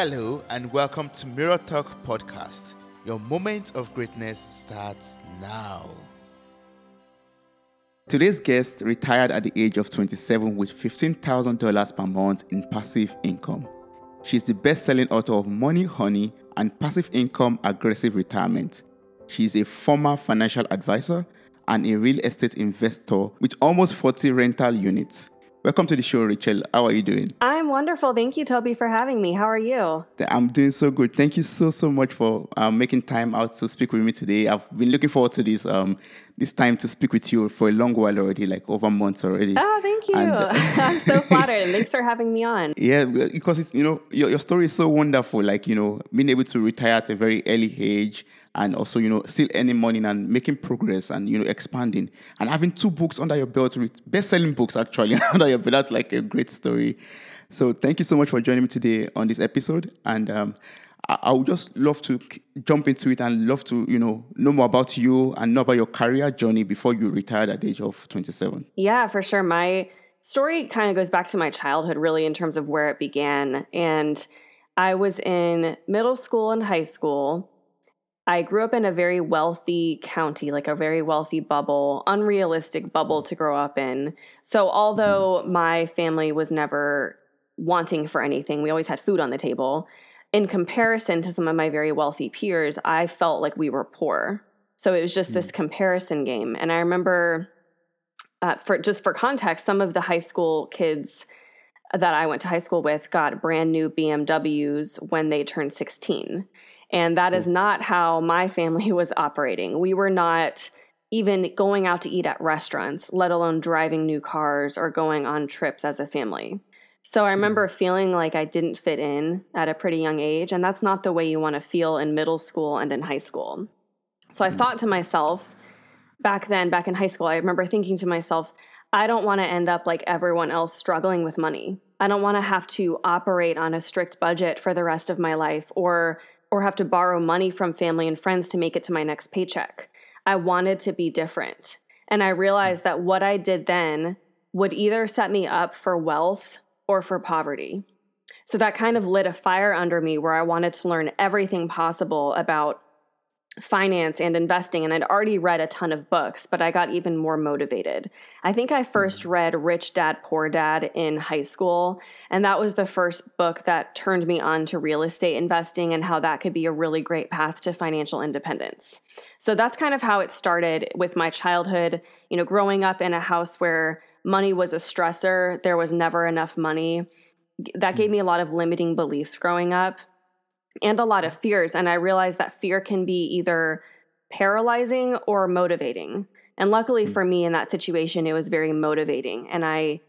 Hello and welcome to Mirror Talk Podcast. Your moment of greatness starts now. Today's guest retired at the age of 27 with $15,000 per month in passive income. She's the best selling author of Money Honey and Passive Income Aggressive Retirement. She's a former financial advisor and a real estate investor with almost 40 rental units. Welcome to the show, Rachel. How are you doing? I'm wonderful. Thank you, Toby, for having me. How are you? I'm doing so good. Thank you so so much for um, making time out to speak with me today. I've been looking forward to this um, this time to speak with you for a long while already, like over months already. Oh, thank you. And, I'm so flattered. thanks for having me on. Yeah, because it's, you know your your story is so wonderful. Like you know, being able to retire at a very early age and also you know still earning money and making progress and you know expanding and having two books under your belt best-selling books actually under your belt that's like a great story so thank you so much for joining me today on this episode. And um, I, I would just love to jump into it and love to you know know more about you and know about your career journey before you retired at the age of 27 yeah for sure. My story kind of goes back to my childhood really in terms of where it began. And i was in middle school and high school. I grew up in a very wealthy county, like a very wealthy bubble, unrealistic bubble to grow up in. So, although mm-hmm. my family was never wanting for anything, we always had food on the table. In comparison to some of my very wealthy peers, I felt like we were poor. So, it was just mm-hmm. this mm. comparison game. And I remember, uh, for just for context, some of the high school kids that I went to high school with got brand new BMWs when they turned 16. And that is not how my family was operating. We were not even going out to eat at restaurants, let alone driving new cars or going on trips as a family. So I remember mm. feeling like I didn't fit in at a pretty young age, and that's not the way you want to feel in middle school and in high school. So I mm. thought to myself back then, back in high school, I remember thinking to myself, I don't want to end up like everyone else struggling with money. I don't want to have to operate on a strict budget for the rest of my life or or have to borrow money from family and friends to make it to my next paycheck. I wanted to be different. And I realized that what I did then would either set me up for wealth or for poverty. So that kind of lit a fire under me where I wanted to learn everything possible about finance and investing and I'd already read a ton of books, but I got even more motivated. I think I first mm. read Rich Dad Poor Dad in high school, and that was the first book that turned me on to real estate investing and how that could be a really great path to financial independence. So that's kind of how it started with my childhood, you know, growing up in a house where money was a stressor, there was never enough money. That gave mm. me a lot of limiting beliefs growing up and a lot of fears. And I realized that fear can be either paralyzing or motivating. And luckily mm. for me in that situation, it was very motivating. And I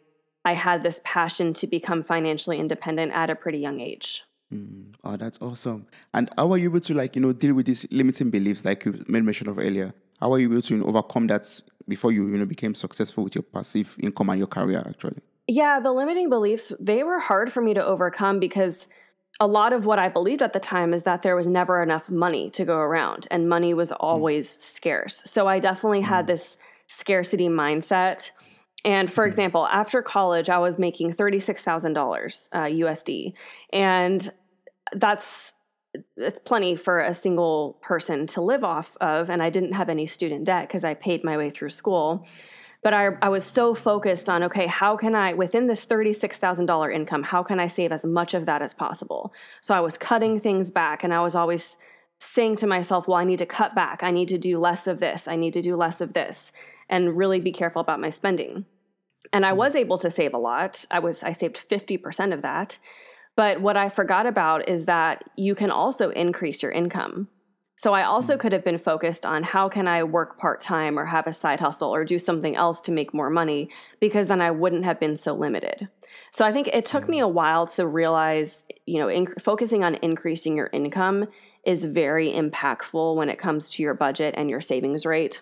I had this passion to become financially independent at a pretty young age. Mm. Oh, that's awesome. And how were you able to like, you know, deal with these limiting beliefs like you made mention of earlier? How were you able to overcome that before you, you know, became successful with your passive income and your career actually? Yeah, the limiting beliefs, they were hard for me to overcome because a lot of what I believed at the time is that there was never enough money to go around and money was always mm. scarce. So I definitely mm. had this scarcity mindset. And for mm. example, after college, I was making $36,000 uh, USD. And that's it's plenty for a single person to live off of and I didn't have any student debt because I paid my way through school. But I, I was so focused on, okay, how can I, within this $36,000 income, how can I save as much of that as possible? So I was cutting things back and I was always saying to myself, well, I need to cut back. I need to do less of this. I need to do less of this and really be careful about my spending. And I hmm. was able to save a lot. I was I saved 50% of that. But what I forgot about is that you can also increase your income. So I also mm. could have been focused on how can I work part-time or have a side hustle or do something else to make more money because then I wouldn't have been so limited. So I think it took me mm. a while to realize, you know, inc- focusing on increasing your income is very impactful when it comes to your budget and your savings rate.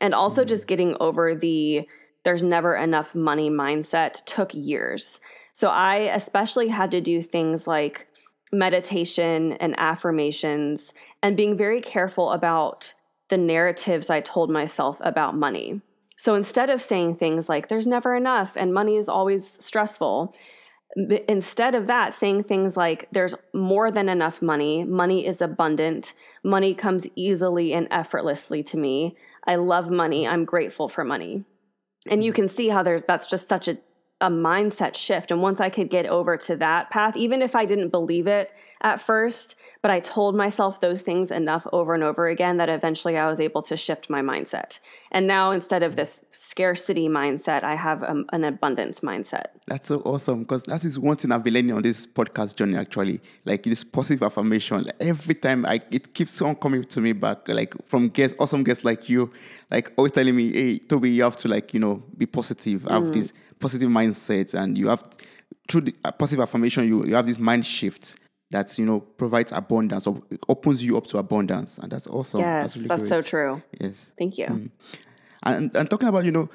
And also mm-hmm. just getting over the there's never enough money mindset took years. So I especially had to do things like meditation and affirmations and being very careful about the narratives I told myself about money. So instead of saying things like, there's never enough and money is always stressful, instead of that saying things like there's more than enough money money is abundant money comes easily and effortlessly to me i love money i'm grateful for money and you mm-hmm. can see how there's that's just such a, a mindset shift and once i could get over to that path even if i didn't believe it at first but I told myself those things enough over and over again that eventually I was able to shift my mindset. And now instead of this scarcity mindset, I have um, an abundance mindset. That's so awesome because that is one thing I've been learning on this podcast journey actually. Like this positive affirmation. Like every time I it keeps on coming to me back, like from guests, awesome guests like you, like always telling me, Hey, Toby, you have to like, you know, be positive, have mm. this positive mindset and you have through the positive affirmation, you, you have this mind shift that you know provides abundance or opens you up to abundance. And that's awesome. Yes that's, really that's so true. Yes. Thank you. Mm. and and talking about you know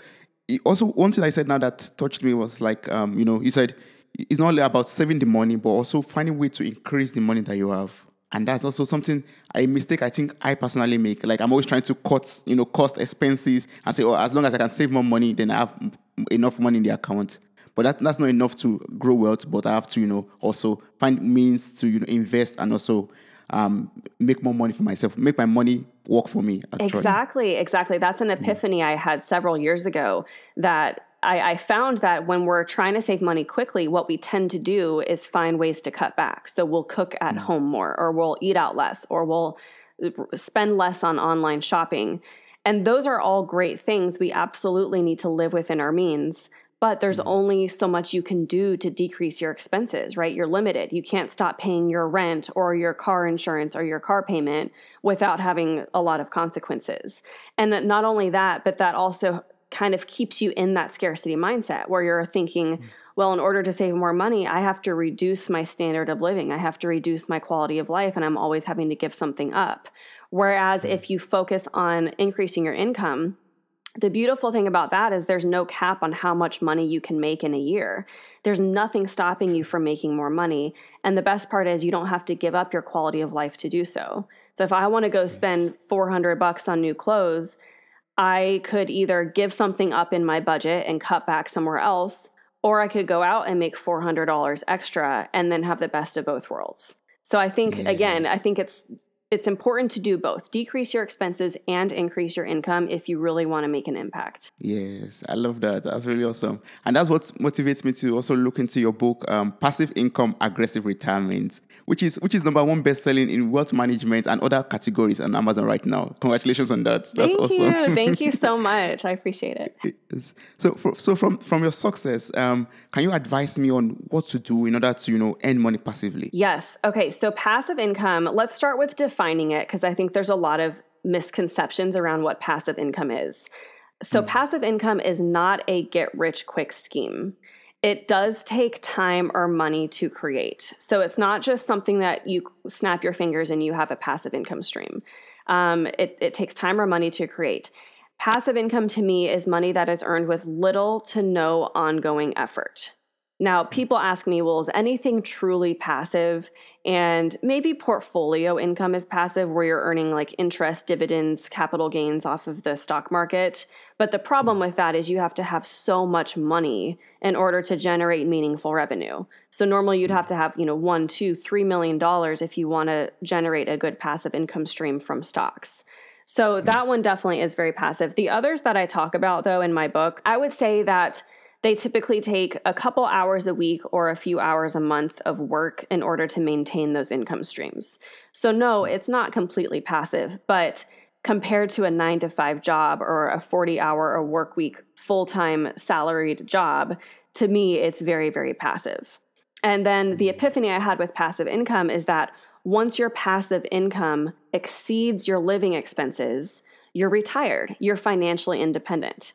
also one thing i said now that touched me was like um you know you said it's not only about saving the money but also finding way to increase the money that you have. And that's also something a mistake I think I personally make. Like I'm always trying to cut, you know, cost expenses and say, oh, as long as I can save more money, then I have enough money in the account. But that, that's not enough to grow wealth. But I have to, you know, also find means to, you know, invest and also um, make more money for myself, make my money work for me. Actually. Exactly, exactly. That's an epiphany yeah. I had several years ago that I, I, found that when we're trying to save money quickly, what we tend to do is find ways to cut back. So we'll cook at mm. home more, or we'll eat out less, or we'll uh, spend less on online shopping. And those are all great things. We absolutely need to live within our means but there's mm-hmm. only so much you can do to decrease your expenses, right? You're limited. You can't stop paying your rent or your car insurance or your car payment without having a lot of consequences. And not only that, but that also kind of keeps you in that scarcity mindset where you're thinking, mm. well, in order to save more money, I have to reduce my standard of living. I have to reduce my quality of life, and I'm always having to give something up. Whereas mm. if you focus on increasing your income, the beautiful thing about that is there's no cap on how much money you can make in a year. There's nothing stopping you from making more money. And the best part is you don't have to give up your quality of life to do so. So if I want to go spend 400 bucks on new clothes, I could either give something up in my budget and cut back somewhere else, or I could go out and make $400 extra and then have the best of both worlds. So I think, again, I think it's it's important to do both. Decrease your expenses and increase your income if you really want to make an impact. Yes i love that. That's really awesome. And that's what motivates me to also look into your book um, passive income aggressive retirement which is which is number one best selling in wealth management and other categories on amazon right now. Congratulations on that. That's Thank awesome. you. Thank you so much. I appreciate it. Yes. so for, so from from your success um, can you advise me on what to do in order to you know earn money passively? Yes. Okay so passive income let's start with defining defining it because I think there's a lot of misconceptions around what passive income is. So, mm. passive income is not a get rich quick scheme. It does take time or money to create. So, it's not just something that you snap your fingers and you have a passive income stream. Um, it, it takes time or money to create. Passive income to me is money that is earned with little to no ongoing effort. Now, people ask me, well, is anything truly passive? And maybe portfolio income is passive, where you're earning like interest, dividends, capital gains off of the stock market. But the problem with that is you have to have so much money in order to generate meaningful revenue. So normally you'd have to have, you know, one, two, three million dollars if you want to generate a good passive income stream from stocks. So hmm. that one definitely is very passive. The others that I talk about though in my book, I would say that they typically take a couple hours a week or a few hours a month of work in order to maintain those income streams. So, no, it's not completely passive, but compared to a nine to five job or a 40 hour a work week full time salaried job, to me, it's very, very passive. And then the epiphany I had with passive income is that once your passive income exceeds your living expenses, you're retired, you're financially independent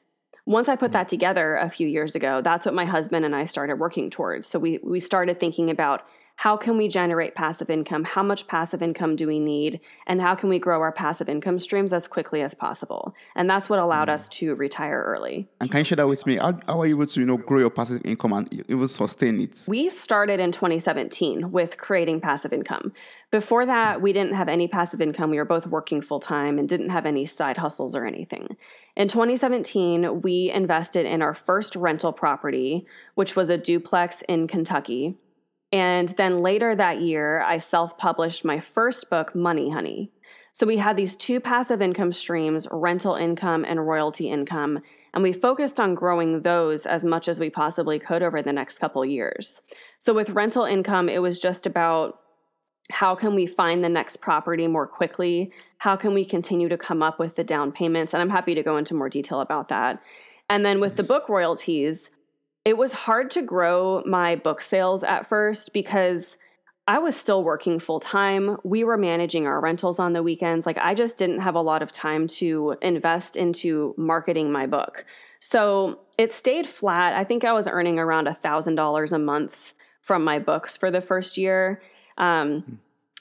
once I put that together a few years ago, that's what my husband and I started working towards. So we we started thinking about how can we generate passive income? How much passive income do we need? And how can we grow our passive income streams as quickly as possible? And that's what allowed us mm. to retire early. And can you share that with me? How, how are you able to, you know, grow your passive income and even sustain it? We started in 2017 with creating passive income. Before that, we didn't have any passive income. We were both working full time and didn't have any side hustles or anything. In 2017, we invested in our first rental property, which was a duplex in Kentucky. And then later that year, I self published my first book, Money Honey. So we had these two passive income streams rental income and royalty income. And we focused on growing those as much as we possibly could over the next couple years. So with rental income, it was just about how can we find the next property more quickly? How can we continue to come up with the down payments? And I'm happy to go into more detail about that. And then with the book royalties, it was hard to grow my book sales at first because I was still working full time. We were managing our rentals on the weekends. Like, I just didn't have a lot of time to invest into marketing my book. So it stayed flat. I think I was earning around $1,000 a month from my books for the first year. Um, hmm.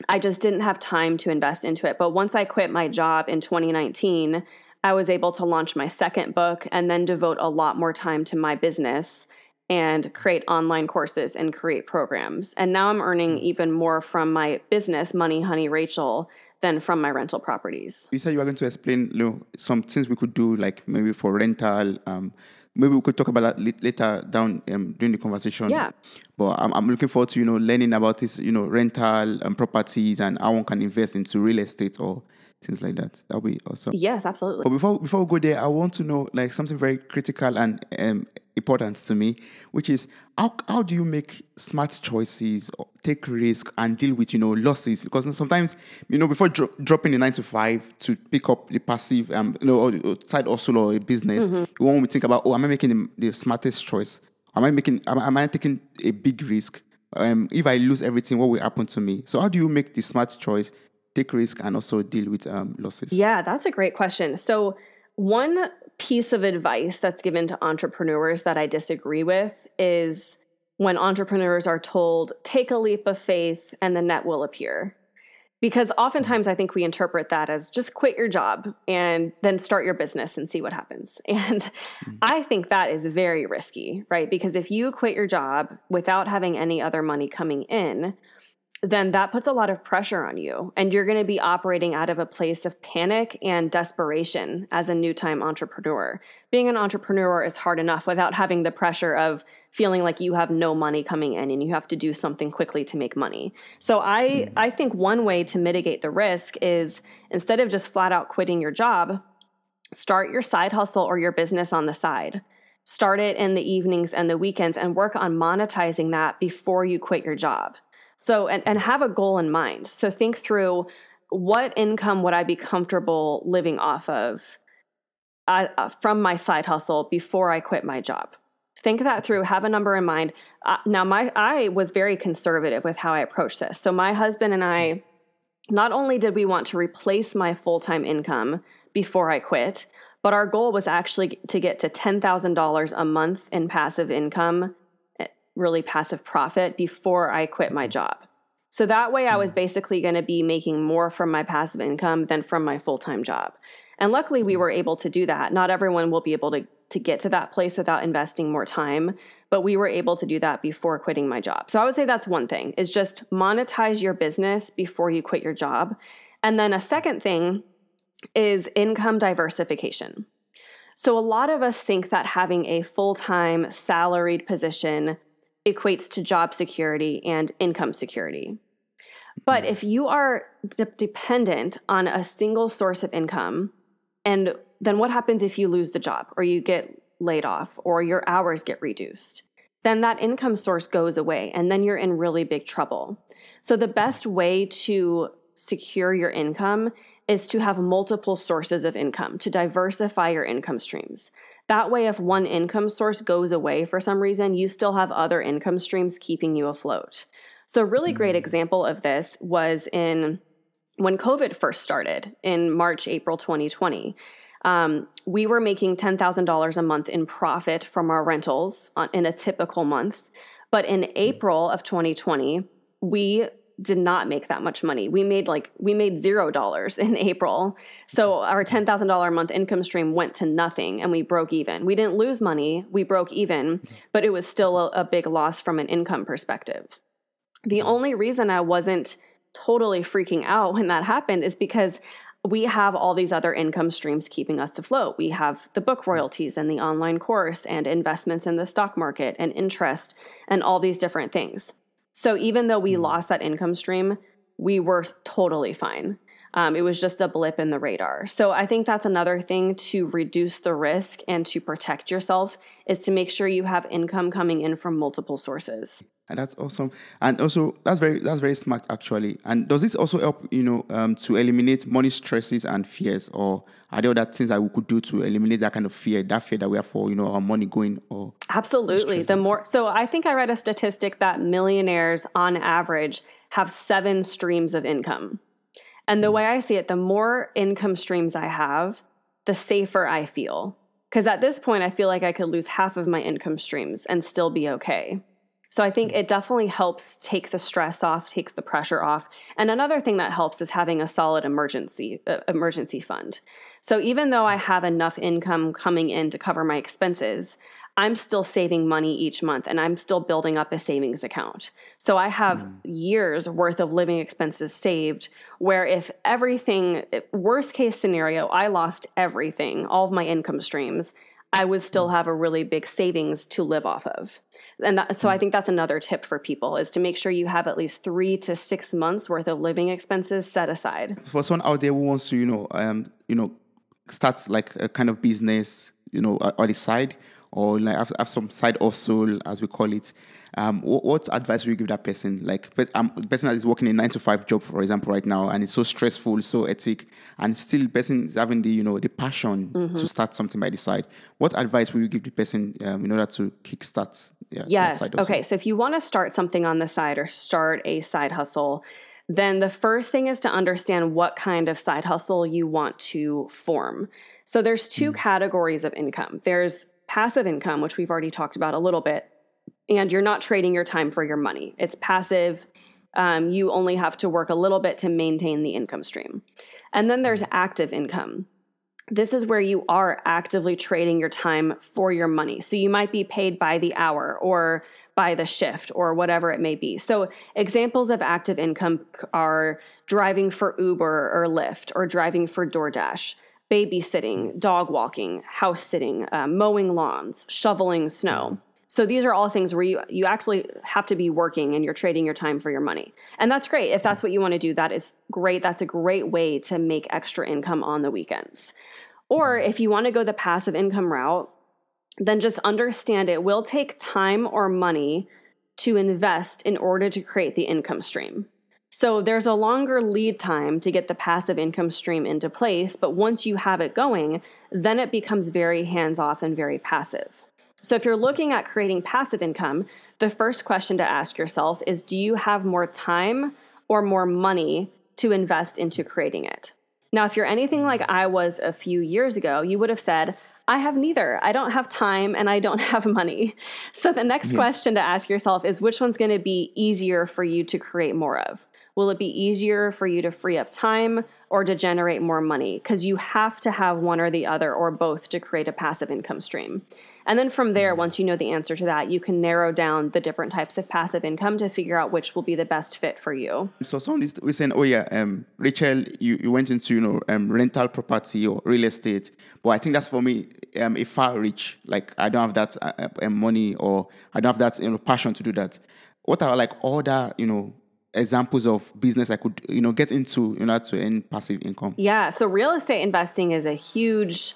I just didn't have time to invest into it. But once I quit my job in 2019, I was able to launch my second book and then devote a lot more time to my business and create online courses and create programs. And now I'm earning hmm. even more from my business, Money Honey Rachel, than from my rental properties. You said you were going to explain you know, some things we could do, like maybe for rental. Um, maybe we could talk about that later down um, during the conversation. Yeah. But I'm, I'm looking forward to you know learning about this, you know, rental um, properties and how one can invest into real estate or things like that. That'll be awesome. Yes, absolutely. But before before we go there, I want to know like something very critical and um, important to me, which is how how do you make smart choices, take risk, and deal with you know losses? Because sometimes you know before dro- dropping the nine to five to pick up the passive um you know or, or side hustle or a business, mm-hmm. you want to think about oh am I making the, the smartest choice? Am I making am, am I taking a big risk? Um, if I lose everything, what will happen to me? So how do you make the smart choice? Take risk and also deal with um, losses? Yeah, that's a great question. So, one piece of advice that's given to entrepreneurs that I disagree with is when entrepreneurs are told, take a leap of faith and the net will appear. Because oftentimes I think we interpret that as just quit your job and then start your business and see what happens. And mm. I think that is very risky, right? Because if you quit your job without having any other money coming in, then that puts a lot of pressure on you. And you're going to be operating out of a place of panic and desperation as a new time entrepreneur. Being an entrepreneur is hard enough without having the pressure of feeling like you have no money coming in and you have to do something quickly to make money. So I, hmm. I think one way to mitigate the risk is instead of just flat out quitting your job, start your side hustle or your business on the side. Start it in the evenings and the weekends and work on monetizing that before you quit your job so, and, and have a goal in mind. So, think through what income would I be comfortable living off of uh, uh, from my side hustle before I quit my job? Think that through, have a number in mind. Uh, now, my I was very conservative with how I approached this. So, my husband and I, not only did we want to replace my full time income before I quit, but our goal was actually to get to $10,000 a month in passive income really passive profit before I quit my job. So that way, I was mm. basically going to be making more from my passive income than from my full time job. And luckily, we mm. were able to do that. Not everyone will be able to, to get to that place without investing more time, but we were able to do that before quitting my job. So I would say that's one thing is just monetize your business before you quit your job. And then a second thing is income diversification. So a lot of us think that having a full time salaried position equates to job security and income security. But hmm. if you are de- dependent on a single source of income, and then what happens if you lose the job or you get laid off or your hours get reduced? Then that income source goes away and then you're in really big trouble. So, the best way to secure your income is to have multiple sources of income, to diversify your income streams. That way, if one income source goes away for some reason, you still have other income streams keeping you afloat. So, a really great mm. example of this was in when COVID first started in March, April 2020. Um, we were making $10,000 a month in profit from our rentals on, in a typical month. But in mm. April of 2020, we did not make that much money. We made like we made zero dollars in April. So our mm-hmm. ten thousand dollar a month income stream went to nothing, and we broke even. We didn't lose money; we broke even, mm-hmm. but it was still a, a big loss from an income perspective. The mm-hmm. only reason I wasn't totally freaking out when that happened is because we have all these other income streams keeping us afloat. We have the book royalties and the online course and investments in the stock market and interest and all these different things. So even though we mm. lost that income stream, we were totally fine. Um, it was just a blip in the radar. So I think that's another thing to reduce the risk and to protect yourself is to make sure you have income coming in from multiple sources. And that's awesome. And also, that's very that's very smart actually. And does this also help you know um, to eliminate money stresses and fears, or are there other things that we could do to eliminate that kind of fear, that fear that we have for you know our money going or absolutely the more. So I think I read a statistic that millionaires on average have seven streams of income, and the mm. way I see it, the more income streams I have, the safer I feel. Because at this point, I feel like I could lose half of my income streams and still be okay. So I think it definitely helps take the stress off, takes the pressure off. And another thing that helps is having a solid emergency uh, emergency fund. So even though I have enough income coming in to cover my expenses, I'm still saving money each month and I'm still building up a savings account. So I have mm. years worth of living expenses saved where if everything worst case scenario, I lost everything, all of my income streams, I would still mm. have a really big savings to live off of. And that, so I mm. think that's another tip for people is to make sure you have at least three to six months worth of living expenses set aside. For someone out there who wants to, you know, um, you know, start like a kind of business, you know, on the side, or like have, have some side hustle, as we call it. Um, what, what, advice would you give that person? Like, um, person that is working a nine to five job, for example, right now, and it's so stressful, so hectic, and still person is having the you know the passion mm-hmm. to start something by the side. What advice would you give the person um, in order to kickstart? Yeah, yes. Okay. So if you want to start something on the side or start a side hustle, then the first thing is to understand what kind of side hustle you want to form. So there's two mm. categories of income. There's passive income, which we've already talked about a little bit, and you're not trading your time for your money. It's passive. Um, you only have to work a little bit to maintain the income stream. And then there's active income. This is where you are actively trading your time for your money. So you might be paid by the hour or by the shift or whatever it may be. So examples of active income are driving for Uber or Lyft or driving for DoorDash, babysitting, dog walking, house sitting, uh, mowing lawns, shoveling snow. So these are all things where you you actually have to be working and you're trading your time for your money. And that's great. If that's what you want to do, that is great. That's a great way to make extra income on the weekends. Or if you want to go the passive income route, then just understand it will take time or money to invest in order to create the income stream. So there's a longer lead time to get the passive income stream into place, but once you have it going, then it becomes very hands off and very passive. So, if you're looking at creating passive income, the first question to ask yourself is Do you have more time or more money to invest into creating it? Now, if you're anything like I was a few years ago, you would have said, I have neither. I don't have time and I don't have money. So, the next yeah. question to ask yourself is which one's going to be easier for you to create more of? Will it be easier for you to free up time or to generate more money? Because you have to have one or the other or both to create a passive income stream. And then from there, mm-hmm. once you know the answer to that, you can narrow down the different types of passive income to figure out which will be the best fit for you. So someone is we're saying, oh yeah, um, Rachel, you, you went into you know um, rental property or real estate, but I think that's for me um, a far reach. Like I don't have that uh, uh, money or I don't have that you know passion to do that. What are like other you know examples of business I could you know get into in order to earn passive income? Yeah, so real estate investing is a huge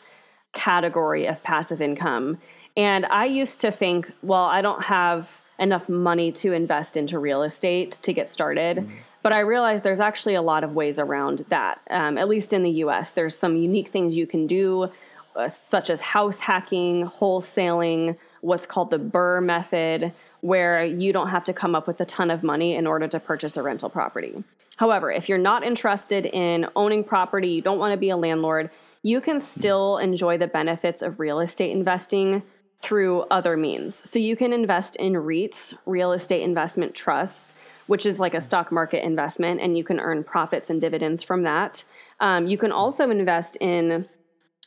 category of passive income and I used to think, well, I don't have enough money to invest into real estate to get started. Mm-hmm. But I realized there's actually a lot of ways around that. Um, at least in the US, there's some unique things you can do, uh, such as house hacking, wholesaling, what's called the BRRRR method, where you don't have to come up with a ton of money in order to purchase a rental property. However, if you're not interested in owning property, you don't want to be a landlord, you can still enjoy the benefits of real estate investing through other means. So you can invest in REITs, real estate investment trusts, which is like a stock market investment, and you can earn profits and dividends from that. Um, you can also invest in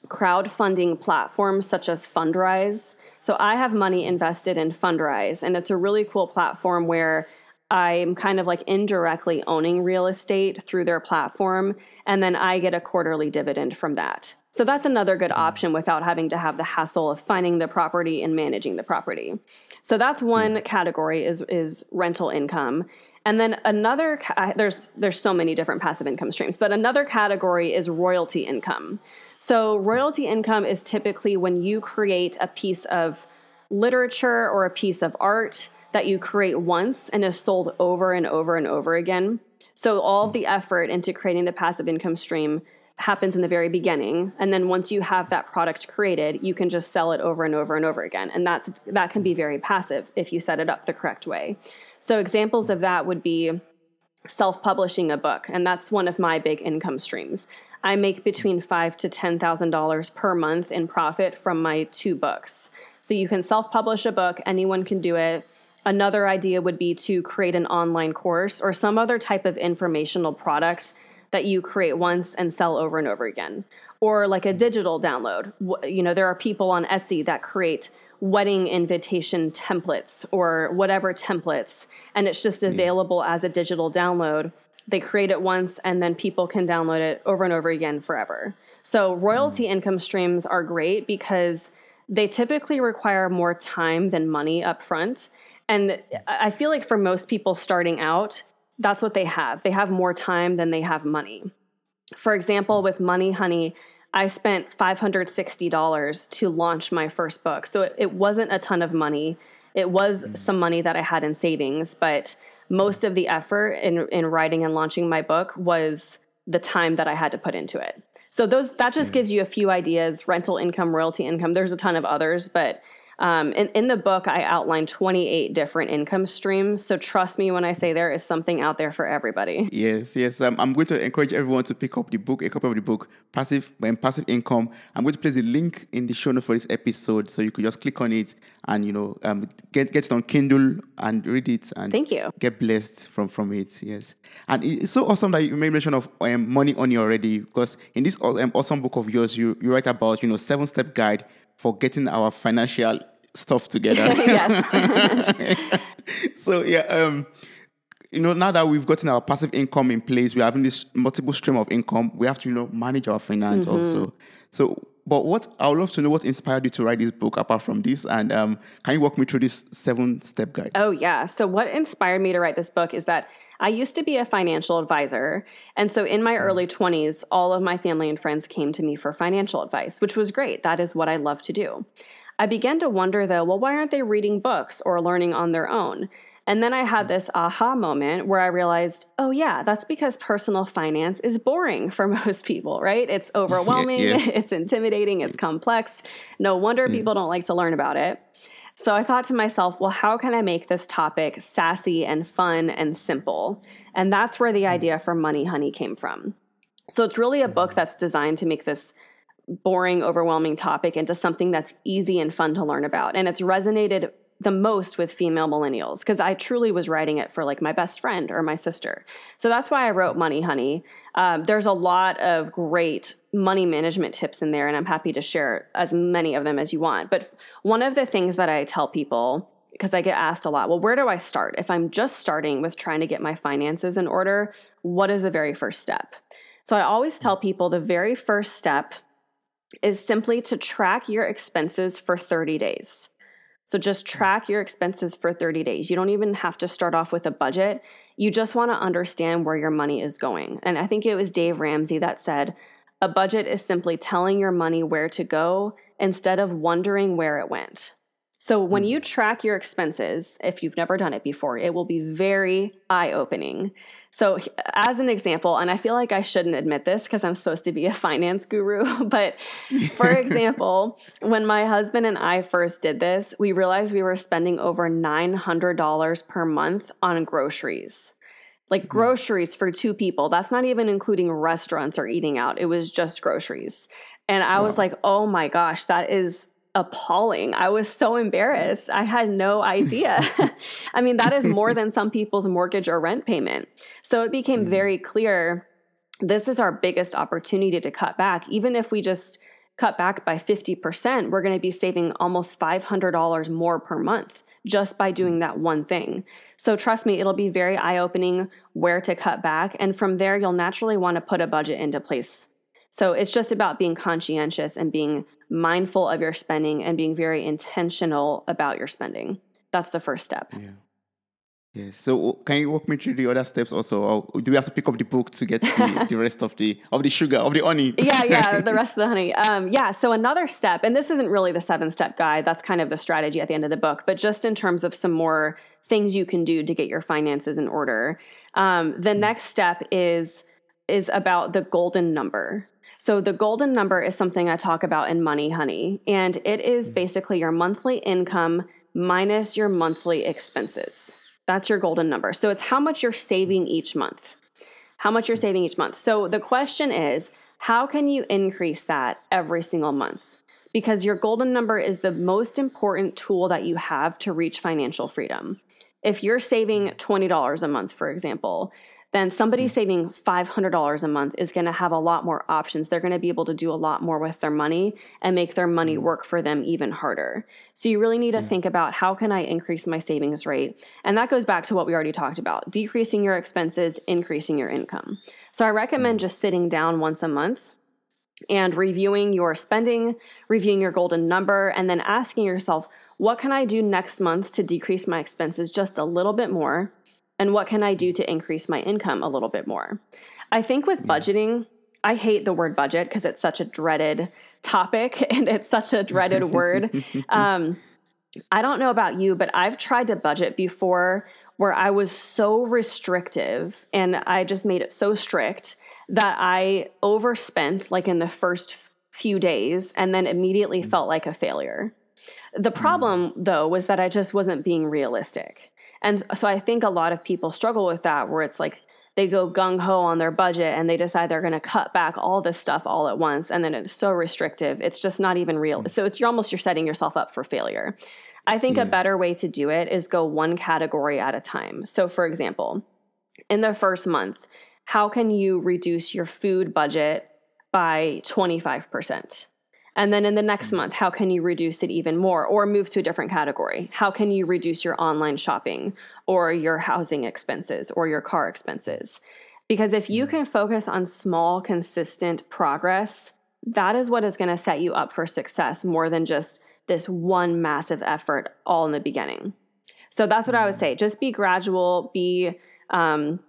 crowdfunding platforms such as Fundrise. So I have money invested in Fundrise, and it's a really cool platform where I'm kind of like indirectly owning real estate through their platform, and then I get a quarterly dividend from that. So that's another good mm-hmm. option without having to have the hassle of finding the property and managing the property. So that's one category is is rental income. And then another there's there's so many different passive income streams, but another category is royalty income. So royalty income is typically when you create a piece of literature or a piece of art that you create once and is sold over and over and over again. So all of mm-hmm. the effort into creating the passive income stream happens in the very beginning. And then once you have that product created you can just sell it over and over and over again. And that's that can be very passive if you set it up the correct way. So examples of that would be self-publishing a book. And that's one of my big income streams. I make between five to ten thousand dollars per month in profit from my two books. So you can self-publish a book. Anyone can do it. Another idea would be to create an online course or some other type of informational product that you create once and sell over and over again. Or like a digital download. You know, there are people on Etsy that create wedding invitation templates or whatever templates, and it's just available as a digital download. They create it once and then people can download it over and over again forever. So, royalty mm. income streams are great because they typically require more time than money up front. And I feel like for most people starting out, that's what they have. They have more time than they have money. For example, with Money Honey, I spent $560 to launch my first book. So it, it wasn't a ton of money. It was mm. some money that I had in savings, but most of the effort in, in writing and launching my book was the time that I had to put into it. So those that just mm. gives you a few ideas, rental income, royalty income. There's a ton of others, but um, in, in the book, I outline 28 different income streams. So trust me when I say there is something out there for everybody. Yes, yes. Um, I'm going to encourage everyone to pick up the book, a copy of the book, Passive um, Passive Income. I'm going to place the link in the show notes for this episode, so you could just click on it and you know um, get get it on Kindle and read it. And thank you. Get blessed from from it. Yes, and it's so awesome that you made mention of um, money honey already because in this um, awesome book of yours, you you write about you know seven step guide for getting our financial stuff together. so yeah, um, you know, now that we've gotten our passive income in place, we're having this multiple stream of income. We have to, you know, manage our finance mm-hmm. also. So, but what I would love to know what inspired you to write this book apart from this, and um, can you walk me through this seven-step guide? Oh yeah. So what inspired me to write this book is that I used to be a financial advisor. And so in my mm. early 20s, all of my family and friends came to me for financial advice, which was great. That is what I love to do. I began to wonder though, well, why aren't they reading books or learning on their own? And then I had mm. this aha moment where I realized, oh, yeah, that's because personal finance is boring for most people, right? It's overwhelming, yes. it's intimidating, it's mm. complex. No wonder mm. people don't like to learn about it. So I thought to myself, well, how can I make this topic sassy and fun and simple? And that's where the mm. idea for Money Honey came from. So it's really a book mm. that's designed to make this boring, overwhelming topic into something that's easy and fun to learn about. And it's resonated the most with female millennials because I truly was writing it for like my best friend or my sister. So that's why I wrote Money Honey. Um, there's a lot of great money management tips in there, and I'm happy to share as many of them as you want. But one of the things that I tell people, because I get asked a lot, well, where do I start? If I'm just starting with trying to get my finances in order, what is the very first step? So I always tell people the very first step is simply to track your expenses for 30 days. So just track your expenses for 30 days. You don't even have to start off with a budget. You just want to understand where your money is going. And I think it was Dave Ramsey that said, a budget is simply telling your money where to go instead of wondering where it went. So when you mm. track your expenses, if you've never done it before, it will be very eye opening. So, as an example, and I feel like I shouldn't admit this because I'm supposed to be a finance guru, but for example, when my husband and I first did this, we realized we were spending over $900 per month on groceries. Like mm-hmm. groceries for two people. That's not even including restaurants or eating out. It was just groceries. And I wow. was like, oh my gosh, that is appalling. I was so embarrassed. I had no idea. I mean, that is more than some people's mortgage or rent payment. So it became mm-hmm. very clear this is our biggest opportunity to cut back. Even if we just cut back by 50%, we're going to be saving almost $500 more per month just by doing that one thing. So trust me, it'll be very eye opening where to cut back. And from there, you'll naturally want to put a budget into place. So it's just about being conscientious and being mindful of your spending and being very intentional about your spending. That's the first step. Yeah. Yes. So can you walk me through the other steps also? Or do we have to pick up the book to get the, the rest of the of the sugar, of the honey? Yeah, yeah, the rest of the honey. Um, yeah. So another step, and this isn't really the seven step guide, that's kind of the strategy at the end of the book, but just in terms of some more things you can do to get your finances in order. Um, the mm-hmm. next step is is about the golden number. So the golden number is something I talk about in Money Honey, and it is mm-hmm. basically your monthly income minus your monthly expenses. That's your golden number. So it's how much you're saving each month. How much you're saving each month. So the question is, how can you increase that every single month? Because your golden number is the most important tool that you have to reach financial freedom. If you're saving $20 a month, for example, then somebody saving $500 a month is going to have a lot more options. They're going to be able to do a lot more with their money and make their money mm. work for them even harder. So you really need to yeah. think about how can I increase my savings rate? And that goes back to what we already talked about, decreasing your expenses, increasing your income. So I recommend mm. just sitting down once a month and reviewing your spending, reviewing your golden number, and then asking yourself, what can I do next month to decrease my expenses just a little bit more? And what can I do to increase my income a little bit more? I think with budgeting, I hate the word budget because it's such a dreaded topic and it's such a dreaded word. Um, I don't know about you, but I've tried to budget before where I was so restrictive and I just made it so strict that I overspent like in the first few days and then immediately mm. felt like a failure. The problem, mm. though, was that I just wasn't being realistic. And so I think a lot of people struggle with that where it's like they go gung ho on their budget and they decide they're going to cut back all this stuff all at once and then it's so restrictive. It's just not even real. Mm. So it's you're almost you're setting yourself up for failure. I think yeah. a better way to do it is go one category at a time. So for example, in the first month, how can you reduce your food budget by 25%? And then in the next mm-hmm. month, how can you reduce it even more or move to a different category? How can you reduce your online shopping or your housing expenses or your car expenses? Because if you mm-hmm. can focus on small, consistent progress, that is what is going to set you up for success more than just this one massive effort all in the beginning. So that's what I would mm-hmm. say. Just be gradual, be um,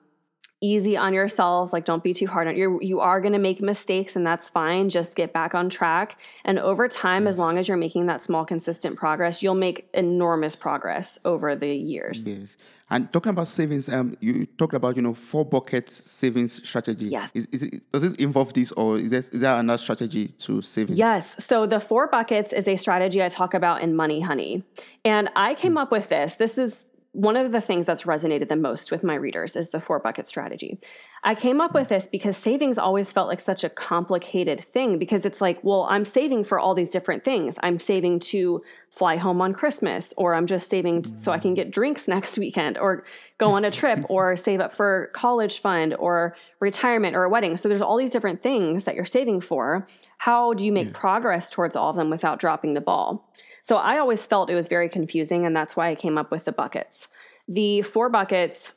easy on yourself like don't be too hard on you you are going to make mistakes and that's fine just get back on track. And over time yes. as long as you're making that small consistent progress you'll make enormous progress over the years. Yes. And talking about savings um you talked about you know four buckets savings strategy. Yes. Is, is it, does it involve this or is there, is there another strategy to savings? Yes. So the four buckets is a strategy i talk about in money honey. And i came mm. up with this. This is one of the things that's resonated the most with my readers is the four bucket strategy. I came up with this because savings always felt like such a complicated thing because it's like, well, I'm saving for all these different things. I'm saving to fly home on Christmas, or I'm just saving so I can get drinks next weekend, or go on a trip, or save up for college fund, or retirement, or a wedding. So there's all these different things that you're saving for. How do you make yeah. progress towards all of them without dropping the ball? So I always felt it was very confusing, and that's why I came up with the buckets. The four buckets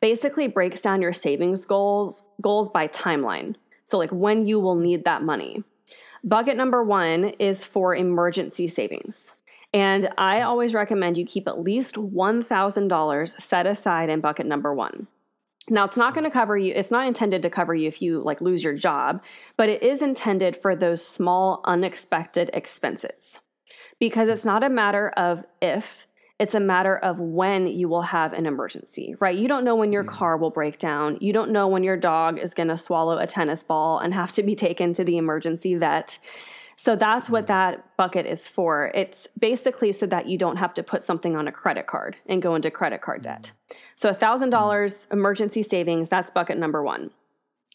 basically breaks down your savings goals goals by timeline. So like when you will need that money. Bucket number 1 is for emergency savings. And I always recommend you keep at least $1,000 set aside in bucket number 1. Now, it's not going to cover you, it's not intended to cover you if you like lose your job, but it is intended for those small unexpected expenses because it's not a matter of if, it's a matter of when you will have an emergency, right? You don't know when your mm. car will break down. You don't know when your dog is going to swallow a tennis ball and have to be taken to the emergency vet. So that's what mm. that bucket is for. It's basically so that you don't have to put something on a credit card and go into credit card debt. Mm. So $1,000 emergency savings, that's bucket number one.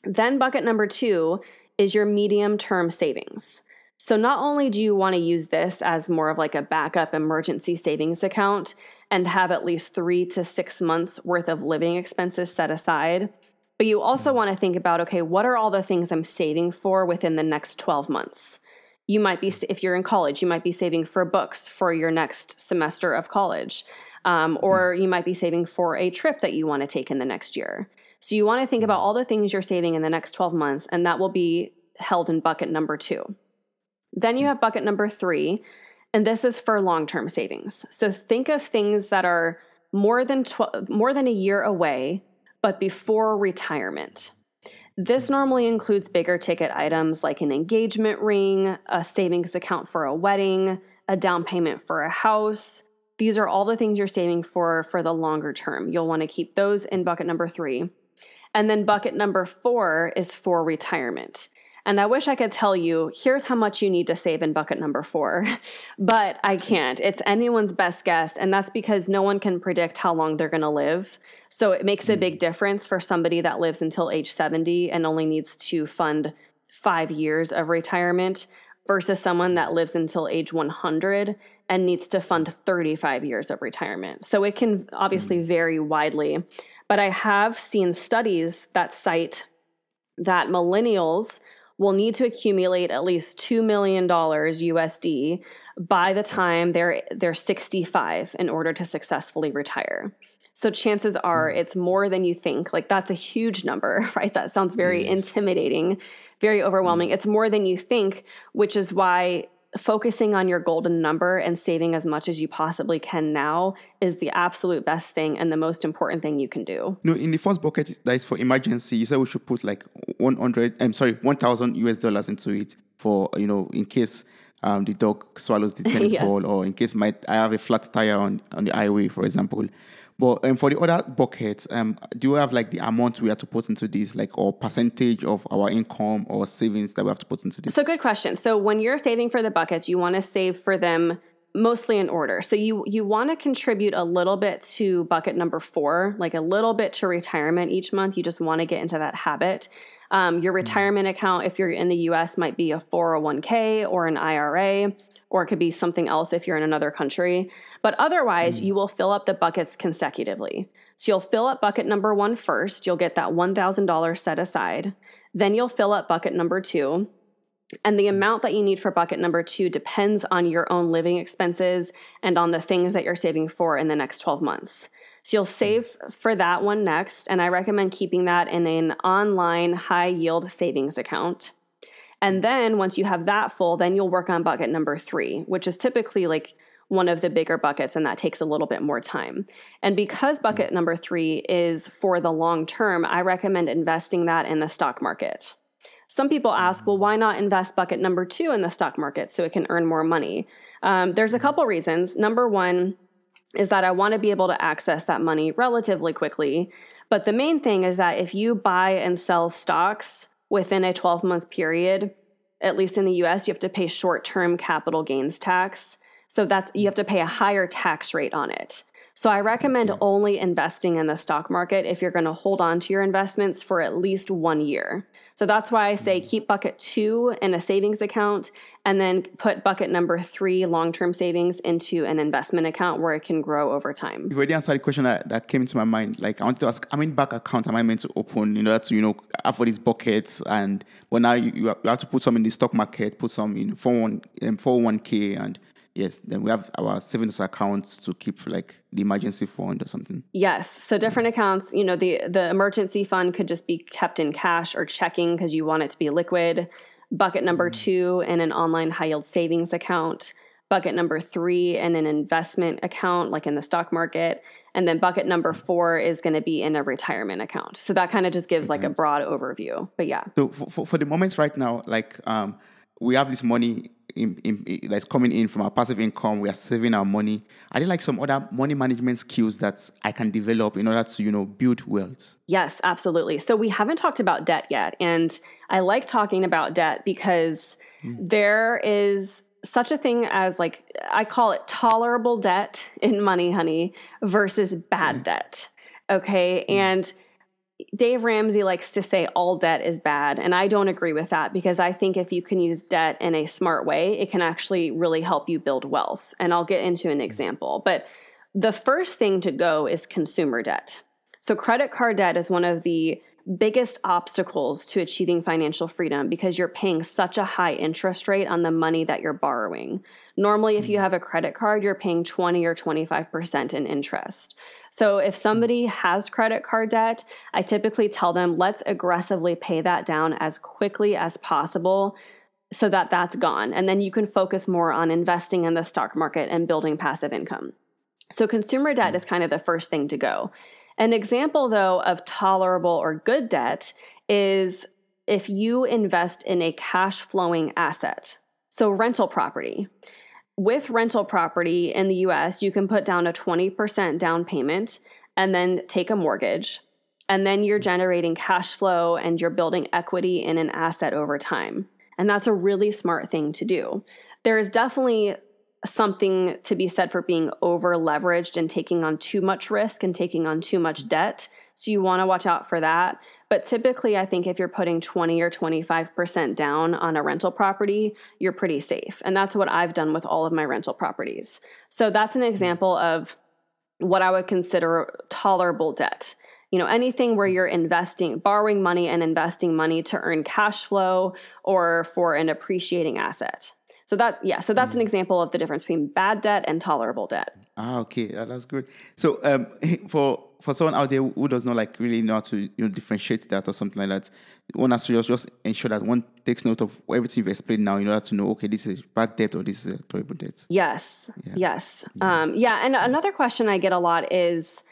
Then bucket number two is your medium term savings. So, not only do you want to use this as more of like a backup emergency savings account and have at least three to six months worth of living expenses set aside, but you also mm. want to think about okay, what are all the things I'm saving for within the next 12 months? You might be, if you're in college, you might be saving for books for your next semester of college. Um, or mm. you might be saving for a trip that you want to take in the next year. So you want to think mm. about all the things you're saving in the next 12 months, and that will be held in bucket number two. Then you have bucket number three, and this is for long term savings. So think of things that are more than, more than a year away, but before retirement. This normally includes bigger ticket items like an engagement ring, a savings account for a wedding, a down payment for a house. These are all the things you're saving for for the longer term. You'll want to keep those in bucket number three. And then bucket number four is for retirement. And I wish I could tell you, here's how much you need to save in bucket number four, but I can't. It's anyone's best guess. And that's because no one can predict how long they're going to live. So it makes a hmm. big difference for somebody that lives until age 70 and only needs to fund five years of retirement versus someone that lives until age 100 and needs to fund 35 years of retirement. So it can obviously hmm. vary widely. But I have seen studies that cite that millennials will need to accumulate at least $2 million USD by the time they're they're 65 in order to successfully retire. So chances are mm. it's more than you think. Like that's a huge number, right? That sounds very yes. intimidating, very overwhelming. Mm. It's more than you think, which is why focusing on your golden number and saving as much as you possibly can now is the absolute best thing and the most important thing you can do. No, in the first bucket that is for emergency, you said we should put like 100, I'm sorry, 1000 US dollars into it for, you know, in case um, the dog swallows the tennis yes. ball or in case my, I have a flat tire on, on the highway, for example. But um, for the other buckets, um, do you have like the amount we have to put into this, like or percentage of our income or savings that we have to put into this? So good question. So when you're saving for the buckets, you want to save for them mostly in order. So you you want to contribute a little bit to bucket number four, like a little bit to retirement each month. You just want to get into that habit. Um, your mm-hmm. retirement account, if you're in the U.S., might be a 401k or an IRA or it could be something else if you're in another country. But otherwise, mm. you will fill up the buckets consecutively. So you'll fill up bucket number one first, you'll get that $1,000 set aside. Then you'll fill up bucket number two. And the amount that you need for bucket number two depends on your own living expenses and on the things that you're saving for in the next 12 months. So you'll mm. save for that one next, and I recommend keeping that in an online high yield savings account. And then once you have that full, then you'll work on bucket number three, which is typically like one of the bigger buckets, and that takes a little bit more time. And because mm-hmm. bucket number three is for the long term, I recommend investing that in the stock market. Some people ask, mm. well, why not invest bucket number two in the stock market so it can earn more money? Um, there's a mm-hmm. couple reasons. Number one is that I want to be able to access that money relatively quickly. But the main thing is that if you buy and sell stocks, within a 12 month period, at least in the US, you have to pay short term capital gains tax. So that's you have to pay a higher tax rate on it. So I recommend only investing in the stock market if you're going to hold on to your investments for at least 1 year. So that's why I say mm. keep bucket 2 in a savings account and then put bucket number 3 long-term savings into an investment account where it can grow over time. You already answered the question that, that came into my mind. Like I want to ask how many bank accounts am I meant to open in order to, you know, have all these buckets and well now you, you have to put some in the stock market, put some in 401k and Yes, then we have our savings accounts to keep like the emergency fund or something. Yes, so different accounts. You know, the the emergency fund could just be kept in cash or checking because you want it to be liquid. Bucket number mm-hmm. two in an online high yield savings account. Bucket number three in an investment account, like in the stock market. And then bucket number four is going to be in a retirement account. So that kind of just gives okay. like a broad overview. But yeah. So for, for, for the moment right now, like um, we have this money in, in, that's coming in from our passive income. We are saving our money. Are there like some other money management skills that I can develop in order to, you know, build wealth? Yes, absolutely. So we haven't talked about debt yet. And I like talking about debt because mm. there is such a thing as like I call it tolerable debt in money honey versus bad mm. debt. Okay? Mm. And Dave Ramsey likes to say all debt is bad. And I don't agree with that because I think if you can use debt in a smart way, it can actually really help you build wealth. And I'll get into an mm-hmm. example. But the first thing to go is consumer debt. So, credit card debt is one of the biggest obstacles to achieving financial freedom because you're paying such a high interest rate on the money that you're borrowing. Normally, if you mm. have a credit card, you're paying 20 or 25% in interest. So, if somebody has credit card debt, I typically tell them, let's aggressively pay that down as quickly as possible so that that's gone. And then you can focus more on investing in the stock market and building passive income. So, consumer debt mm. is kind of the first thing to go. An example, though, of tolerable or good debt is if you invest in a cash flowing asset. So, rental property. With rental property in the US, you can put down a 20% down payment and then take a mortgage. And then you're generating cash flow and you're building equity in an asset over time. And that's a really smart thing to do. There is definitely something to be said for being over leveraged and taking on too much risk and taking on too much debt. So you want to watch out for that. But typically, I think if you're putting 20 or 25% down on a rental property, you're pretty safe. And that's what I've done with all of my rental properties. So that's an example of what I would consider tolerable debt. You know, anything where you're investing, borrowing money and investing money to earn cash flow or for an appreciating asset. So that yeah, so that's an example of the difference between bad debt and tolerable debt. Ah, okay, that's good. So um, for for someone out there who does not like really know how to you know differentiate that or something like that, one has to just, just ensure that one takes note of everything you've explained now in order to know okay, this is bad debt or this is a tolerable debt. Yes. Yeah. Yes. Yeah. Um, yeah. And yes. another question I get a lot is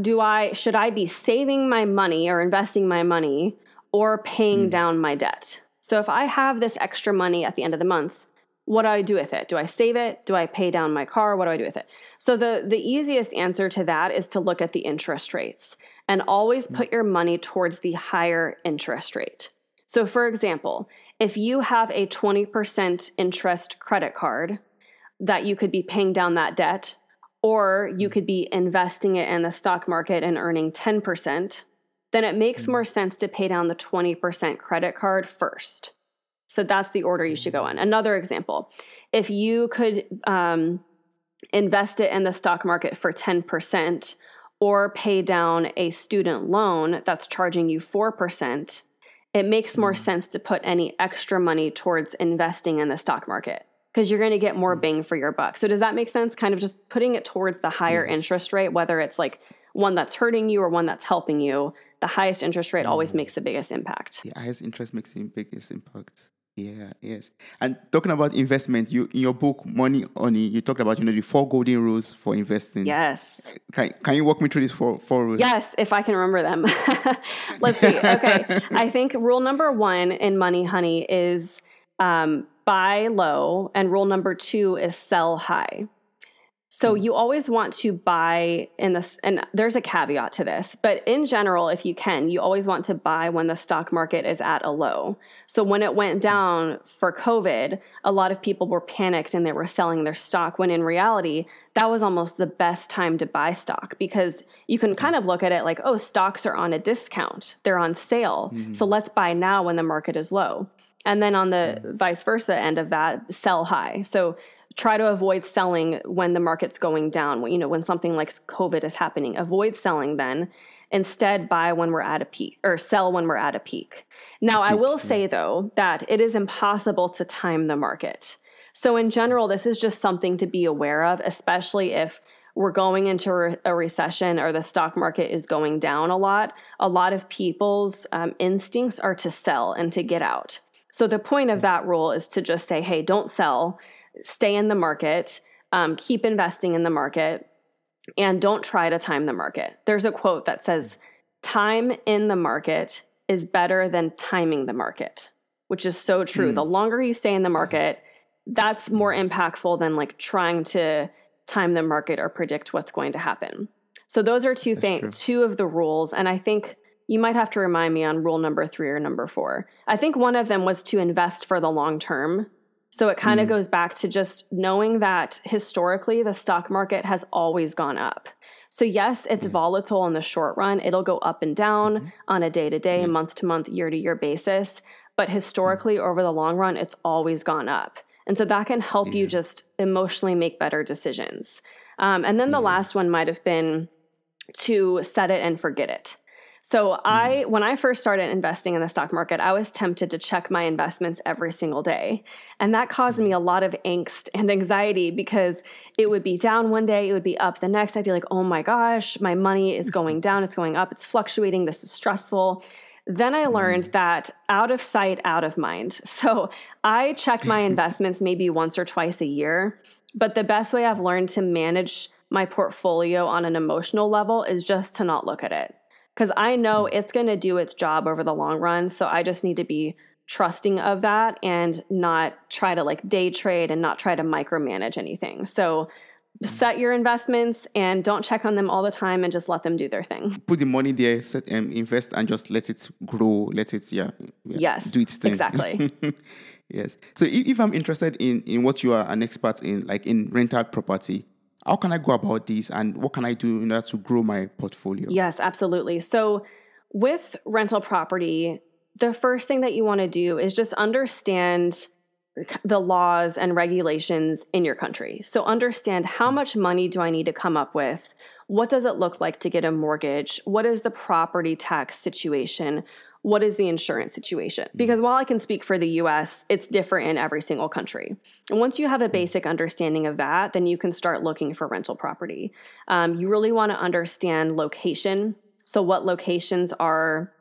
do I should I be saving my money or investing my money or paying mm. down my debt? So if I have this extra money at the end of the month, what do I do with it? Do I save it? Do I pay down my car? What do I do with it? So the the easiest answer to that is to look at the interest rates and always hmm. put your money towards the higher interest rate. So for example, if you have a 20% interest credit card that you could be paying down that debt or you hmm. could be investing it in the stock market and earning 10%, then it makes mm-hmm. more sense to pay down the 20% credit card first. So that's the order you should go in. Another example if you could um, invest it in the stock market for 10% or pay down a student loan that's charging you 4%, it makes more mm-hmm. sense to put any extra money towards investing in the stock market because you're going to get more mm-hmm. bang for your buck. So, does that make sense? Kind of just putting it towards the higher yes. interest rate, whether it's like one that's hurting you or one that's helping you, the highest interest rate always mm-hmm. makes the biggest impact. The highest interest makes the biggest impact. Yeah, yes. And talking about investment, you in your book Money Honey, you talked about you know the four golden rules for investing. Yes. Can can you walk me through these four four rules? Yes, if I can remember them. Let's see. Okay, I think rule number one in Money Honey is um, buy low, and rule number two is sell high. So hmm. you always want to buy in this, and there's a caveat to this, but in general, if you can, you always want to buy when the stock market is at a low. So when it went hmm. down for COVID, a lot of people were panicked and they were selling their stock when in reality, that was almost the best time to buy stock because you can kind of look at it like, oh, stocks are on a discount, they're on sale. Mm-hmm. So let's buy now when the market is low. And then on the vice versa end of that, sell high. So try to avoid selling when the market's going down. You know, when something like COVID is happening, avoid selling then. Instead, buy when we're at a peak or sell when we're at a peak. Now, I will say though that it is impossible to time the market. So, in general, this is just something to be aware of, especially if we're going into a recession or the stock market is going down a lot. A lot of people's um, instincts are to sell and to get out. So, the point of that rule is to just say, hey, don't sell stay in the market, um, keep investing in the market, and don't try to time the market. There's a quote that says, Time in the market is better than timing the market, which is so true. Mm. The longer you stay in the market, that's more impactful than like trying to time the market or predict what's going to happen. So those are two things, two of the rules. And I think you might have to remind me on rule number three or number four. I think one of them was to invest for the long term. So it kind of mm. goes back to just knowing that historically the stock market has always gone up. So, yes, it's mm-hmm. volatile in the short run. It'll go up and down mm-hmm. on a day to day, month to month, year to year basis. But historically, mm-hmm. over the long run, it's always gone up. And so that can help you just emotionally make better decisions. Um, and then the last one might have been to set it and forget it. So I mm-hmm. when I first started investing in the stock market, I was tempted to check my investments every single day. And that caused me a lot of angst and anxiety because it would be down one day, it would be up the next. I'd be like, "Oh my gosh, my money is going mm-hmm. down, it's going up, it's fluctuating, this is stressful." Then I learned mm. that out of sight, out of mind. So I check my investments maybe once or twice a year. But the best way I've learned to manage my portfolio on an emotional level is just to not look at it. Because I know mm. it's going to do its job over the long run. So I just need to be trusting of that and not try to like day trade and not try to micromanage anything. So set your investments and don't check on them all the time and just let them do their thing. Put the money there, set and invest and just let it grow, let it yeah, yeah yes, do its thing. Exactly. yes. So if, if I'm interested in in what you are an expert in, like in rental property, how can I go about this and what can I do in order to grow my portfolio? Yes, absolutely. So with rental property, the first thing that you want to do is just understand the laws and regulations in your country. So understand how hmm. much money do I need to come up with? What does it look like to get a mortgage? What is the property tax situation? What is the insurance situation? Mm. Because while I can speak for the US, it's different in every single country. And once you have a mm. basic understanding of that, then you can start looking for rental property. Um, you really want to understand location. So, what locations are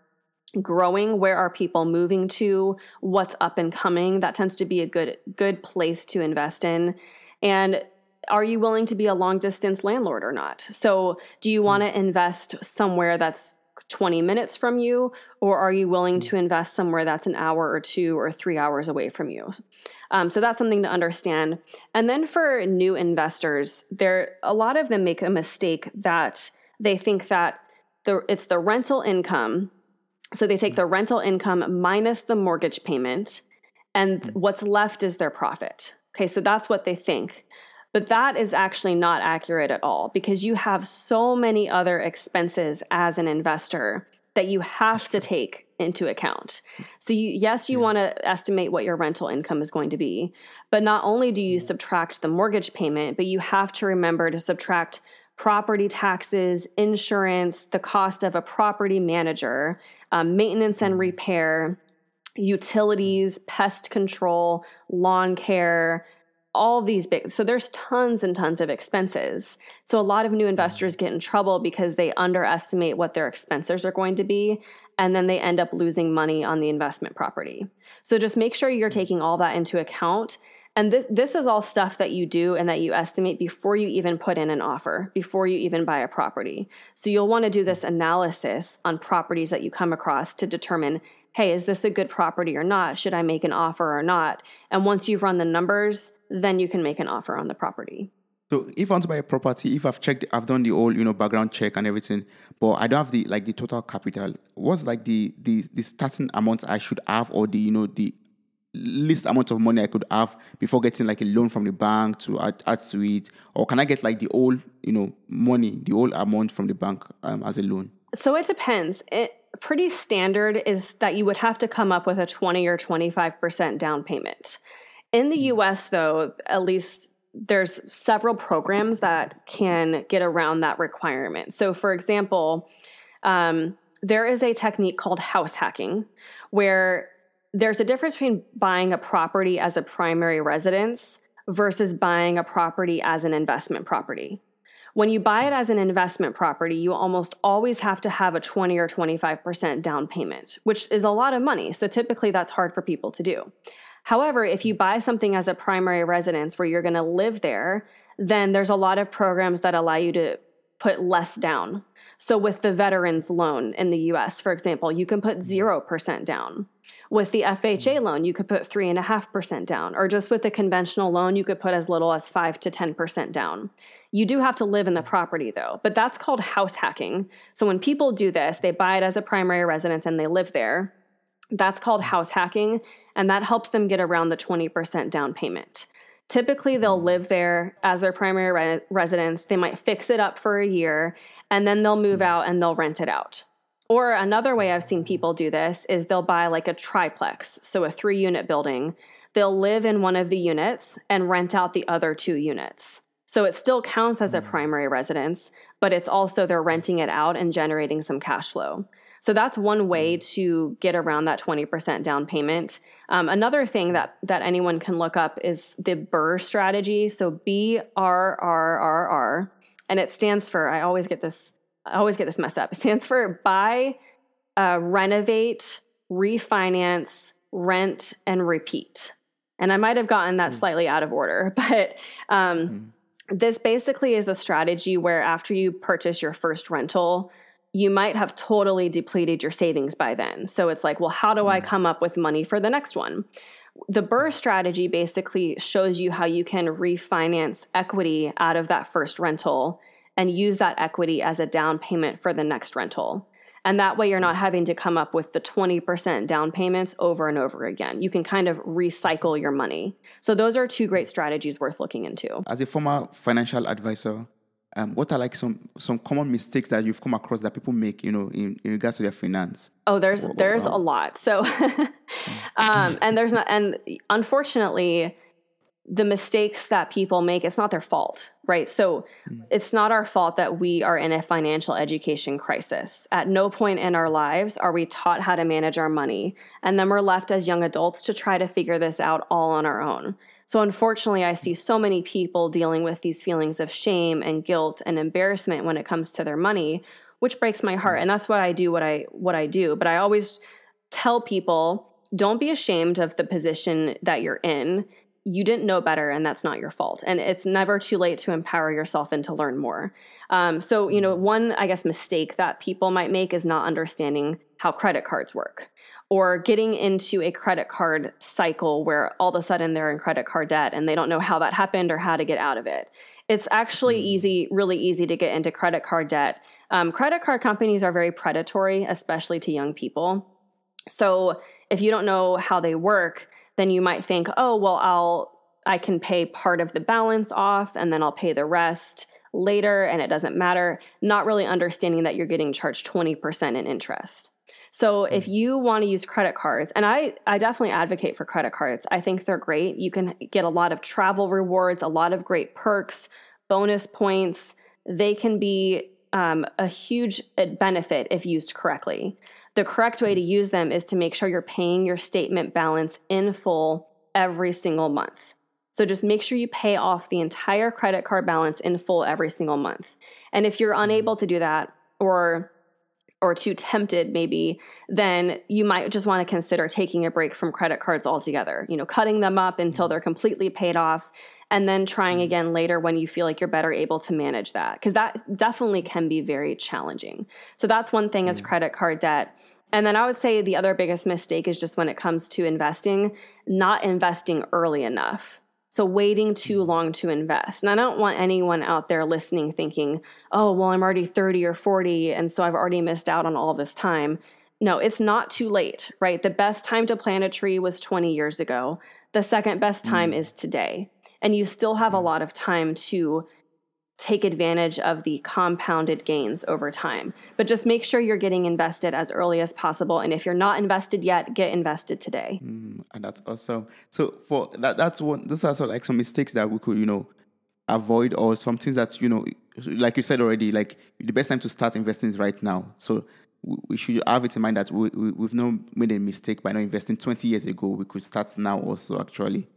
growing where are people moving to what's up and coming that tends to be a good good place to invest in and are you willing to be a long distance landlord or not so do you want to invest somewhere that's 20 minutes from you or are you willing to invest somewhere that's an hour or two or three hours away from you um, so that's something to understand and then for new investors there a lot of them make a mistake that they think that the, it's the rental income so they take the rental income minus the mortgage payment, and mm. what's left is their profit. Okay, so that's what they think. But that is actually not accurate at all because you have so many other expenses as an investor that you have to take into account. So you yes, you yeah. want to estimate what your rental income is going to be, but not only do you subtract the mortgage payment, but you have to remember to subtract property taxes, insurance, the cost of a property manager, um, maintenance and repair, utilities, pest control, lawn care, all these big so there's tons and tons of expenses so a lot of new mm-hmm. investors get in trouble because they underestimate what their expenses are going to be and then they end up losing money on the investment property so just make sure you're mm-hmm. taking all that into account and this, this is all stuff that you do and that you estimate before you even put in an offer, before you even buy a property. So you'll want to do this mm-hmm. analysis on properties that you come across to determine hey, is this a good property or not? Should I make an offer or not? And once you've run the numbers, then you can make an offer on the property. So if I want to buy a property, if I've checked, I've done the whole, you know, background check and everything, but I don't have the like the total capital. What's like the the the starting amount I should have, or the you know the least amount of money I could have before getting like a loan from the bank to add, add to it? Or can I get like the whole, you know, money, the whole amount from the bank um, as a loan? So it depends. It pretty standard is that you would have to come up with a 20 or 25% down payment. In the hmm. US though, at least there's several programs that can get around that requirement. So for example, um, there is a technique called house hacking where there's a difference between buying a property as a primary residence versus buying a property as an investment property. When you buy it as an investment property, you almost always have to have a 20 or 25% down payment, which is a lot of money. So typically that's hard for people to do. However, if you buy something as a primary residence where you're going to live there, then there's a lot of programs that allow you to put less down. So with the veterans loan in the US, for example, you can put 0% down. With the FHA mm. loan, you could put 3.5% down. Or just with the conventional loan, you could put as little as 5 to 10% down. You do have to live in the mm. property though, but that's called house hacking. So when people do this, they buy it as a primary residence and they live there. That's called house hacking, and that helps them get around the 20% down payment. Typically, they'll mm. live there as their primary re- residence. They might fix it up for a year and then they'll move mm. out and they'll rent it out. Or another way I've seen mm. people do this is they'll buy like a triplex, so a three unit building. They'll live in one of the units and rent out the other two units. So it still counts as a primary residence, but it's also they're renting it out and generating some cash flow. So that's one way to get around that 20% down payment. Um, another thing that, that anyone can look up is the BRRRR strategy. So B R R R R, and it stands for, I always get this, I always get this messed up. It stands for buy, uh, renovate, refinance, rent, and repeat. And I might have gotten that mm. slightly out of order, but um, mm. this basically is a strategy where after you purchase your first rental, you might have totally depleted your savings by then. So it's like, well, how do I mm. come up with money for the next one? The BRRRR strategy basically shows you how you can refinance equity out of that first rental and use that equity as a down payment for the next rental. And that way, you're not having to come up with the 20% down payments over and over again. You can kind of recycle your money. So, those are two great strategies worth looking into. As a former financial advisor, um, what are like some some common mistakes that you've come across that people make you know in, in regards to their finance? Oh there's or, there's or, a lot. So um, and there's not and unfortunately the mistakes that people make it's not their fault right? So mm. it's not our fault that we are in a financial education crisis. At no point in our lives are we taught how to manage our money and then we're left as young adults to try to figure this out all on our own so, unfortunately, I see so many people dealing with these feelings of shame and guilt and embarrassment when it comes to their money, which breaks my heart. And that's why I do what I what I do. But I always tell people, don't be ashamed of the position that you're in. You didn't know better, and that's not your fault. And it's never too late to empower yourself and to learn more. Um, so, you know, one, I guess, mistake that people might make is not understanding how credit cards work or getting into a credit card cycle where all of a sudden they're in credit card debt and they don't know how that happened or how to get out of it. It's actually mm. easy, really easy to get into credit card debt. Um, credit card companies are very predatory, especially to young people. So if you don't know how they work, then you might think, oh, well, I'll I can pay part of the balance off and then I'll pay the rest later and it doesn't matter, not really understanding that you're getting charged 20% in interest. So if mm. you want to use credit cards, and I, I definitely advocate for credit cards. I think they're great. You can get a lot of travel rewards, a lot of great perks, bonus points. They can be um, a huge uh, benefit if used correctly. The correct way to mm. use them is to make sure you're paying your statement balance in full every single month. So just make sure you pay off the entire credit card balance in full every single month. And if you're mm. unable to do that, or or too tempted maybe then you might just want to consider taking a break from credit cards altogether you know cutting them up until mm-hmm. they're completely paid off and then trying mm-hmm. again later when you feel like you're better able to manage that because that definitely can be very challenging so that's one thing is mm-hmm. credit card debt and then I would say the other biggest mistake is just when it comes to investing, not investing early enough. So waiting too mm-hmm. long to invest. And I don't want anyone out there listening thinking, oh, well, I'm already 30 or 40, and so I've already missed out on all this time. No, it's not too late, right? The best time to plant a tree was 20 years ago. The second best time mm. is today. And you still have a lot of time to take advantage of the compounded gains over time. But just make sure you're getting invested as early as possible. And if you're not invested yet, get invested today. Mm, and that's awesome. So for that, that's one. This are like some mistakes that we could, you know, avoid or some things that you know, like you said already, like the best time to start investing is right now. So we should have it in mind that we, we, we've not made a mistake by not investing 20 years ago. We could start now also actually.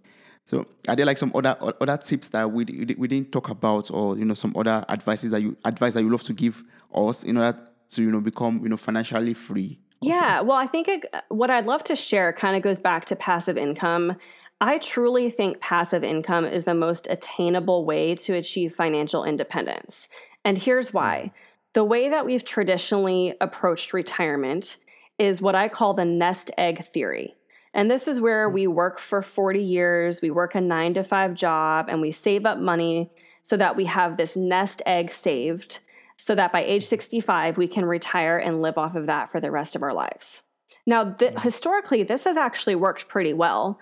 So, are there like some other other tips that we we didn't talk about, or you know, some other advices that you advice that you love to give us in order to you know become you know financially free? Also? Yeah, well, I think it, what I'd love to share kind of goes back to passive income. I truly think passive income is the most attainable way to achieve financial independence. And here's why. Hmm. The way that we've traditionally approached retirement is what I call the nest egg theory. And this is where mm. we work for 40 years, we work a nine to five job, and we save up money so that we have this nest egg saved so that by age mm-hmm. 65, we can retire and live off of that for the rest of our lives. Now, th- mm. historically, this has actually worked pretty well.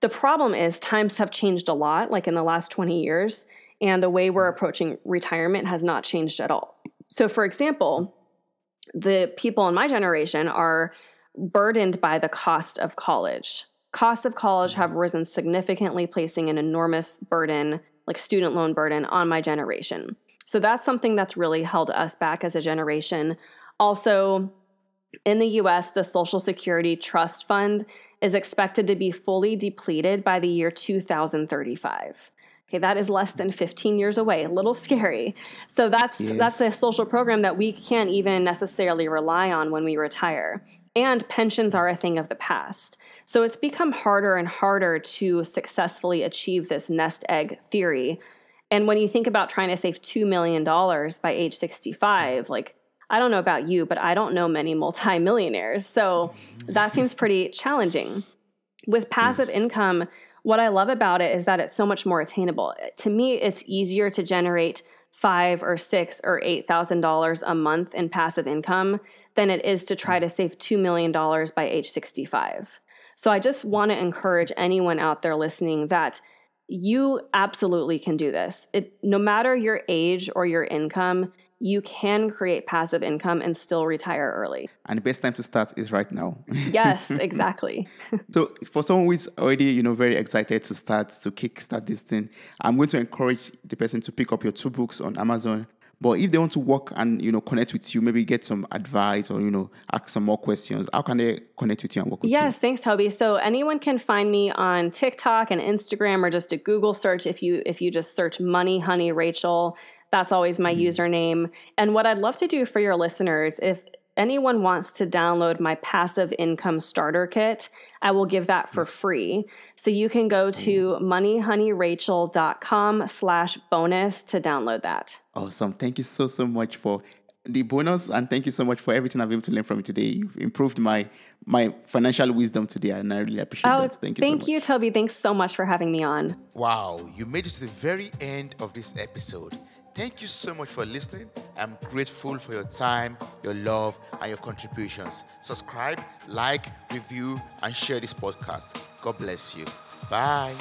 The problem is times have changed a lot, like in the last 20 years, and the way we're mm. approaching retirement has not changed at all. So, for example, the people in my generation are burdened by the cost of college. Costs of college mm-hmm. have risen significantly, placing an enormous burden, like student loan burden, on my generation. So that's something that's really held us back as a generation. Also, in the US, the Social Security Trust Fund is expected to be fully depleted by the year 2035. Okay, that is less than 15 years away. A little scary. So that's yes. that's a social program that we can't even necessarily rely on when we retire. And pensions are a thing of the past. So it's become harder and harder to successfully achieve this nest egg theory. And when you think about trying to save $2 million by age 65, like I don't know about you, but I don't know many multimillionaires. So that seems pretty challenging. With passive yes. income, what I love about it is that it's so much more attainable. To me, it's easier to generate five or six or eight thousand dollars a month in passive income than it is to try to save two million dollars by age 65. So I just want to encourage anyone out there listening that you absolutely can do this. It, no matter your age or your income, you can create passive income and still retire early. And the best time to start is right now. yes, exactly. so for someone who is already, you know, very excited to start to kickstart this thing, I'm going to encourage the person to pick up your two books on Amazon. But if they want to work and you know connect with you, maybe get some advice or you know ask some more questions, how can they connect with you and work with yes, you? Yes, thanks, Toby. So anyone can find me on TikTok and Instagram, or just a Google search. If you if you just search Money Honey Rachel, that's always my mm. username. And what I'd love to do for your listeners, if anyone wants to download my passive income starter kit, I will give that for mm. free. So you can go mm. to moneyhoneyrachel.com slash bonus to download that. Awesome. Thank you so, so much for the bonus and thank you so much for everything I've been able to learn from you today. You've improved my my financial wisdom today and I really appreciate oh, that. Thank you Thank so you, Toby. Thanks so much for having me on. Wow, you made it to the very end of this episode. Thank you so much for listening. I'm grateful for your time, your love, and your contributions. Subscribe, like, review, and share this podcast. God bless you. Bye.